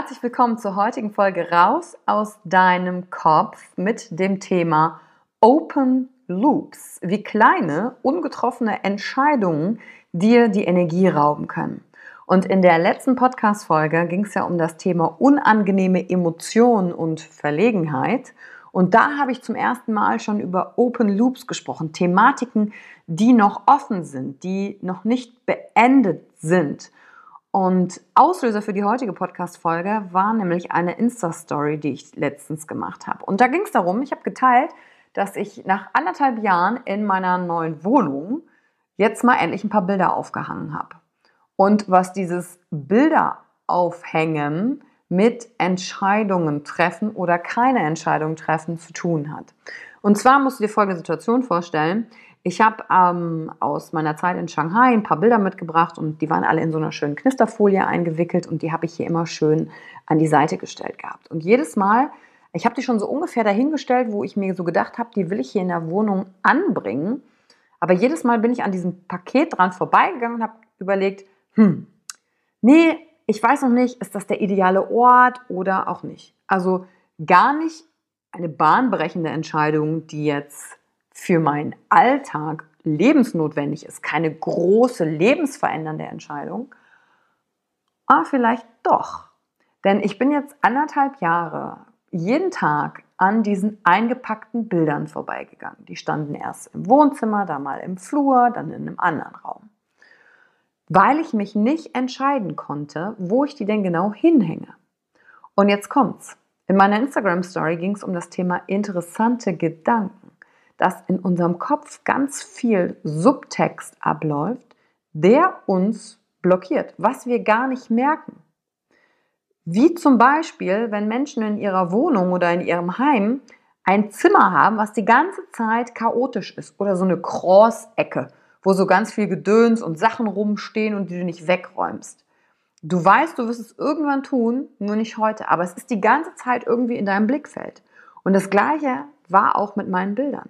Herzlich willkommen zur heutigen Folge Raus aus deinem Kopf mit dem Thema Open Loops, wie kleine, ungetroffene Entscheidungen dir die Energie rauben können. Und in der letzten Podcast-Folge ging es ja um das Thema unangenehme Emotionen und Verlegenheit. Und da habe ich zum ersten Mal schon über Open Loops gesprochen, Thematiken, die noch offen sind, die noch nicht beendet sind. Und Auslöser für die heutige Podcast-Folge war nämlich eine Insta-Story, die ich letztens gemacht habe. Und da ging es darum, ich habe geteilt, dass ich nach anderthalb Jahren in meiner neuen Wohnung jetzt mal endlich ein paar Bilder aufgehangen habe. Und was dieses Bilder aufhängen mit Entscheidungen treffen oder keine Entscheidungen treffen zu tun hat. Und zwar musst du dir folgende Situation vorstellen. Ich habe ähm, aus meiner Zeit in Shanghai ein paar Bilder mitgebracht und die waren alle in so einer schönen Knisterfolie eingewickelt und die habe ich hier immer schön an die Seite gestellt gehabt. Und jedes Mal, ich habe die schon so ungefähr dahingestellt, wo ich mir so gedacht habe, die will ich hier in der Wohnung anbringen. Aber jedes Mal bin ich an diesem Paket dran vorbeigegangen und habe überlegt, hm, nee, ich weiß noch nicht, ist das der ideale Ort oder auch nicht. Also gar nicht eine bahnbrechende Entscheidung, die jetzt für meinen Alltag lebensnotwendig ist, keine große lebensverändernde Entscheidung, aber vielleicht doch. Denn ich bin jetzt anderthalb Jahre jeden Tag an diesen eingepackten Bildern vorbeigegangen. Die standen erst im Wohnzimmer, dann mal im Flur, dann in einem anderen Raum. Weil ich mich nicht entscheiden konnte, wo ich die denn genau hinhänge. Und jetzt kommt's. In meiner Instagram-Story ging es um das Thema interessante Gedanken dass in unserem Kopf ganz viel Subtext abläuft, der uns blockiert, was wir gar nicht merken. Wie zum Beispiel, wenn Menschen in ihrer Wohnung oder in ihrem Heim ein Zimmer haben, was die ganze Zeit chaotisch ist oder so eine Cross-Ecke, wo so ganz viel Gedöns und Sachen rumstehen und die du nicht wegräumst. Du weißt, du wirst es irgendwann tun, nur nicht heute, aber es ist die ganze Zeit irgendwie in deinem Blickfeld. Und das Gleiche war auch mit meinen Bildern.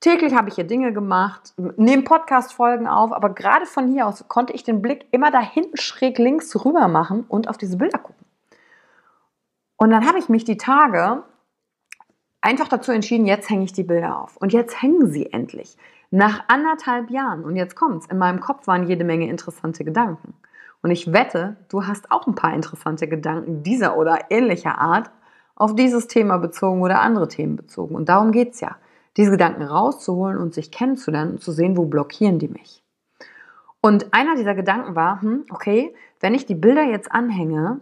Täglich habe ich hier Dinge gemacht, nehme Podcast-Folgen auf, aber gerade von hier aus konnte ich den Blick immer da hinten schräg links rüber machen und auf diese Bilder gucken. Und dann habe ich mich die Tage einfach dazu entschieden, jetzt hänge ich die Bilder auf. Und jetzt hängen sie endlich. Nach anderthalb Jahren, und jetzt kommt's, in meinem Kopf waren jede Menge interessante Gedanken. Und ich wette, du hast auch ein paar interessante Gedanken dieser oder ähnlicher Art auf dieses Thema bezogen oder andere Themen bezogen. Und darum geht's ja, diese Gedanken rauszuholen und sich kennenzulernen und zu sehen, wo blockieren die mich. Und einer dieser Gedanken war, hm, okay, wenn ich die Bilder jetzt anhänge,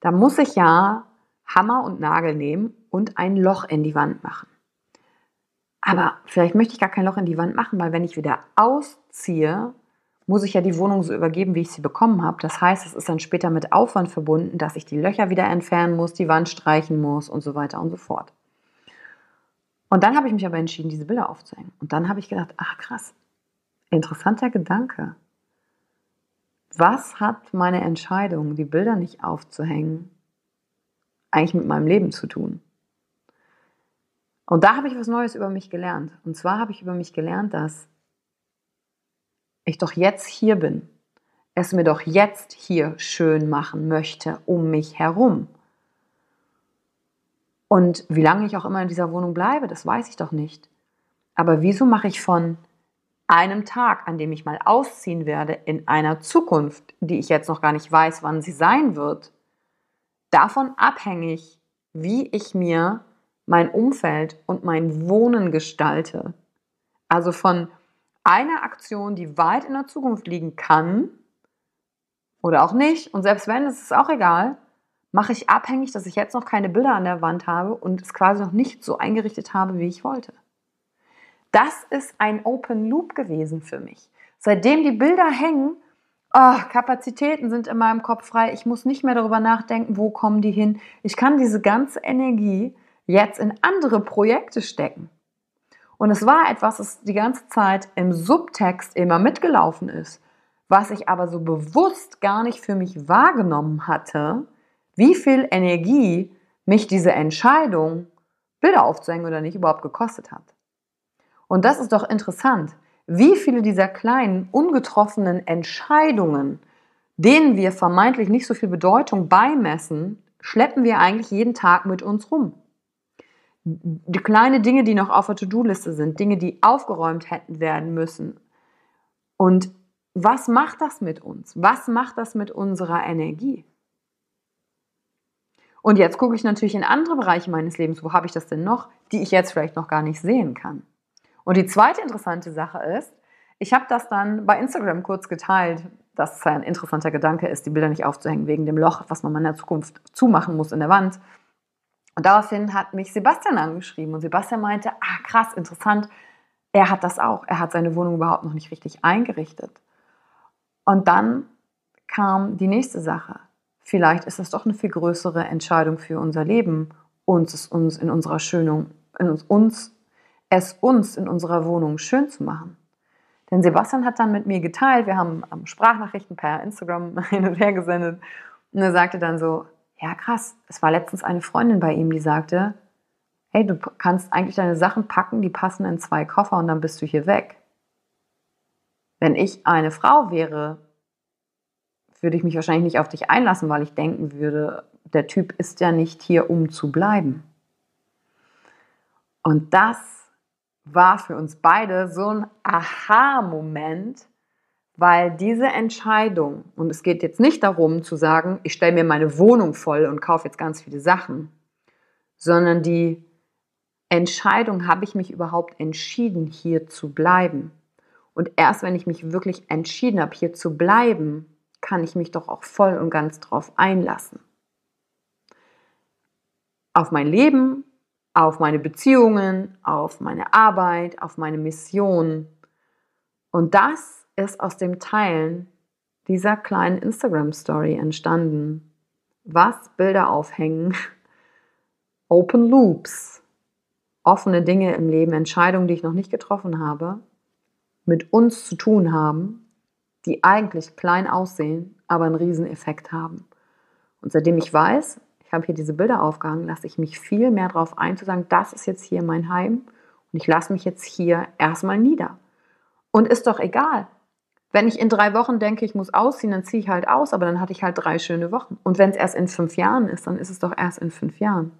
dann muss ich ja Hammer und Nagel nehmen und ein Loch in die Wand machen. Aber vielleicht möchte ich gar kein Loch in die Wand machen, weil wenn ich wieder ausziehe, muss ich ja die Wohnung so übergeben, wie ich sie bekommen habe. Das heißt, es ist dann später mit Aufwand verbunden, dass ich die Löcher wieder entfernen muss, die Wand streichen muss und so weiter und so fort. Und dann habe ich mich aber entschieden, diese Bilder aufzuhängen. Und dann habe ich gedacht, ach krass, interessanter Gedanke. Was hat meine Entscheidung, die Bilder nicht aufzuhängen, eigentlich mit meinem Leben zu tun? Und da habe ich was Neues über mich gelernt. Und zwar habe ich über mich gelernt, dass ich doch jetzt hier bin, es mir doch jetzt hier schön machen möchte um mich herum. Und wie lange ich auch immer in dieser Wohnung bleibe, das weiß ich doch nicht. Aber wieso mache ich von einem Tag, an dem ich mal ausziehen werde, in einer Zukunft, die ich jetzt noch gar nicht weiß, wann sie sein wird, davon abhängig, wie ich mir mein Umfeld und mein Wohnen gestalte. Also von einer Aktion, die weit in der Zukunft liegen kann oder auch nicht, und selbst wenn, ist es auch egal, mache ich abhängig, dass ich jetzt noch keine Bilder an der Wand habe und es quasi noch nicht so eingerichtet habe, wie ich wollte. Das ist ein Open Loop gewesen für mich. Seitdem die Bilder hängen, oh, Kapazitäten sind in meinem Kopf frei. Ich muss nicht mehr darüber nachdenken, wo kommen die hin. Ich kann diese ganze Energie jetzt in andere Projekte stecken. Und es war etwas, das die ganze Zeit im Subtext immer mitgelaufen ist, was ich aber so bewusst gar nicht für mich wahrgenommen hatte, wie viel Energie mich diese Entscheidung, Bilder aufzuhängen oder nicht, überhaupt gekostet hat. Und das ist doch interessant, wie viele dieser kleinen, ungetroffenen Entscheidungen, denen wir vermeintlich nicht so viel Bedeutung beimessen, schleppen wir eigentlich jeden Tag mit uns rum die kleine Dinge, die noch auf der To-Do-Liste sind, Dinge, die aufgeräumt hätten werden müssen. Und was macht das mit uns? Was macht das mit unserer Energie? Und jetzt gucke ich natürlich in andere Bereiche meines Lebens, wo habe ich das denn noch, die ich jetzt vielleicht noch gar nicht sehen kann. Und die zweite interessante Sache ist, ich habe das dann bei Instagram kurz geteilt, dass es ein interessanter Gedanke ist, die Bilder nicht aufzuhängen wegen dem Loch, was man in der Zukunft zumachen muss in der Wand. Und daraufhin hat mich Sebastian angeschrieben und Sebastian meinte, ah krass, interessant, er hat das auch. Er hat seine Wohnung überhaupt noch nicht richtig eingerichtet. Und dann kam die nächste Sache. Vielleicht ist das doch eine viel größere Entscheidung für unser Leben, uns es uns in unserer Schönung, in uns, uns, es uns in unserer Wohnung schön zu machen. Denn Sebastian hat dann mit mir geteilt, wir haben Sprachnachrichten per Instagram hin und her gesendet und er sagte dann so, ja krass, es war letztens eine Freundin bei ihm, die sagte, hey, du kannst eigentlich deine Sachen packen, die passen in zwei Koffer und dann bist du hier weg. Wenn ich eine Frau wäre, würde ich mich wahrscheinlich nicht auf dich einlassen, weil ich denken würde, der Typ ist ja nicht hier, um zu bleiben. Und das war für uns beide so ein Aha-Moment, weil diese Entscheidung, und es geht jetzt nicht darum zu sagen, ich stelle mir meine Wohnung voll und kaufe jetzt ganz viele Sachen, sondern die Entscheidung, habe ich mich überhaupt entschieden, hier zu bleiben? Und erst wenn ich mich wirklich entschieden habe, hier zu bleiben, kann ich mich doch auch voll und ganz drauf einlassen. Auf mein Leben, auf meine Beziehungen, auf meine Arbeit, auf meine Mission. Und das ist aus dem Teilen dieser kleinen Instagram-Story entstanden. Was Bilder aufhängen, Open Loops, offene Dinge im Leben, Entscheidungen, die ich noch nicht getroffen habe, mit uns zu tun haben, die eigentlich klein aussehen, aber einen Rieseneffekt haben. Und seitdem ich weiß, ich habe hier diese Bilder aufgehangen, lasse ich mich viel mehr darauf ein, zu sagen, das ist jetzt hier mein Heim und ich lasse mich jetzt hier erstmal nieder. Und ist doch egal, wenn ich in drei Wochen denke, ich muss ausziehen, dann ziehe ich halt aus, aber dann hatte ich halt drei schöne Wochen. Und wenn es erst in fünf Jahren ist, dann ist es doch erst in fünf Jahren.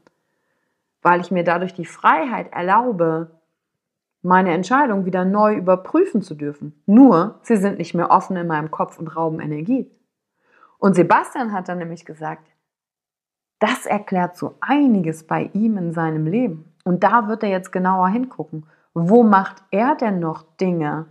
Weil ich mir dadurch die Freiheit erlaube, meine Entscheidung wieder neu überprüfen zu dürfen. Nur, sie sind nicht mehr offen in meinem Kopf und rauben Energie. Und Sebastian hat dann nämlich gesagt, das erklärt so einiges bei ihm in seinem Leben. Und da wird er jetzt genauer hingucken. Wo macht er denn noch Dinge,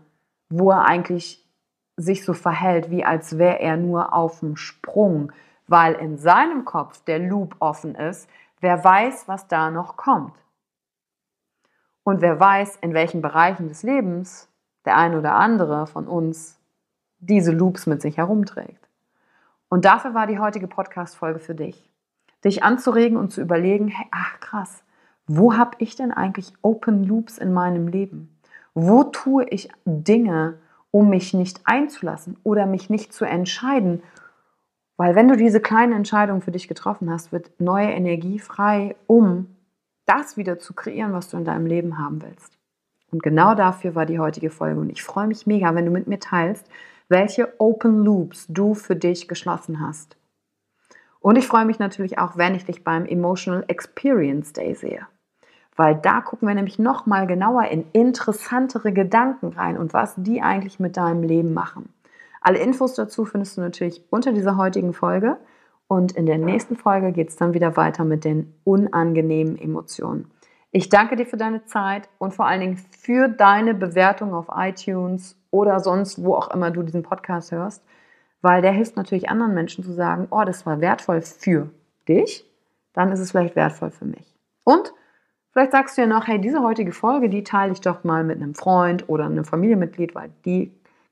wo er eigentlich sich so verhält, wie als wäre er nur auf dem Sprung, weil in seinem Kopf der Loop offen ist, wer weiß, was da noch kommt. Und wer weiß, in welchen Bereichen des Lebens der ein oder andere von uns diese Loops mit sich herumträgt. Und dafür war die heutige Podcast-Folge für dich. Dich anzuregen und zu überlegen, hey, ach krass, wo habe ich denn eigentlich Open Loops in meinem Leben? Wo tue ich Dinge, um mich nicht einzulassen oder mich nicht zu entscheiden? Weil wenn du diese kleine Entscheidung für dich getroffen hast, wird neue Energie frei, um das wieder zu kreieren, was du in deinem Leben haben willst. Und genau dafür war die heutige Folge. Und ich freue mich mega, wenn du mit mir teilst, welche Open Loops du für dich geschlossen hast. Und ich freue mich natürlich auch, wenn ich dich beim Emotional Experience Day sehe. Weil da gucken wir nämlich nochmal genauer in interessantere Gedanken rein und was die eigentlich mit deinem Leben machen. Alle Infos dazu findest du natürlich unter dieser heutigen Folge. Und in der nächsten Folge geht es dann wieder weiter mit den unangenehmen Emotionen. Ich danke dir für deine Zeit und vor allen Dingen für deine Bewertung auf iTunes oder sonst, wo auch immer du diesen Podcast hörst, weil der hilft natürlich anderen Menschen zu sagen, oh, das war wertvoll für dich, dann ist es vielleicht wertvoll für mich. Und vielleicht sagst du ja noch, hey, diese heutige Folge, die teile ich doch mal mit einem Freund oder einem Familienmitglied, weil die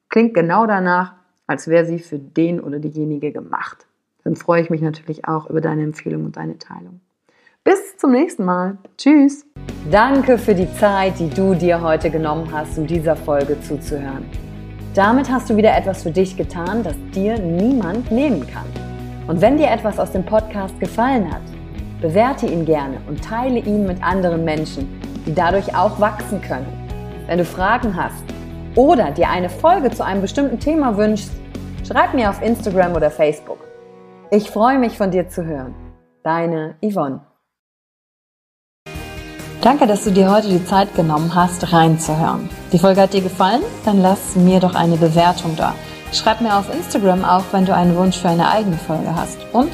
klingt genau danach, als wäre sie für den oder diejenige gemacht dann freue ich mich natürlich auch über deine Empfehlung und deine Teilung. Bis zum nächsten Mal. Tschüss. Danke für die Zeit, die du dir heute genommen hast, um dieser Folge zuzuhören. Damit hast du wieder etwas für dich getan, das dir niemand nehmen kann. Und wenn dir etwas aus dem Podcast gefallen hat, bewerte ihn gerne und teile ihn mit anderen Menschen, die dadurch auch wachsen können. Wenn du Fragen hast oder dir eine Folge zu einem bestimmten Thema wünschst, schreib mir auf Instagram oder Facebook. Ich freue mich von dir zu hören. Deine Yvonne. Danke, dass du dir heute die Zeit genommen hast, reinzuhören. Die Folge hat dir gefallen? Dann lass mir doch eine Bewertung da. Schreib mir auf Instagram auch, wenn du einen Wunsch für eine eigene Folge hast. Und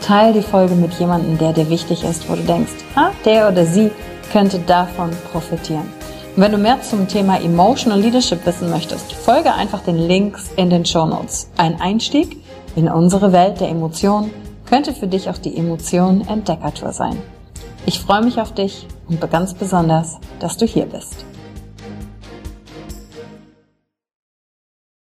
teile die Folge mit jemandem, der dir wichtig ist, wo du denkst, ha, der oder sie könnte davon profitieren. Und wenn du mehr zum Thema Emotional Leadership wissen möchtest, folge einfach den Links in den Show Notes. Ein Einstieg in unsere Welt der Emotionen könnte für dich auch die Emotion Entdeckertour sein. Ich freue mich auf dich und ganz besonders, dass du hier bist.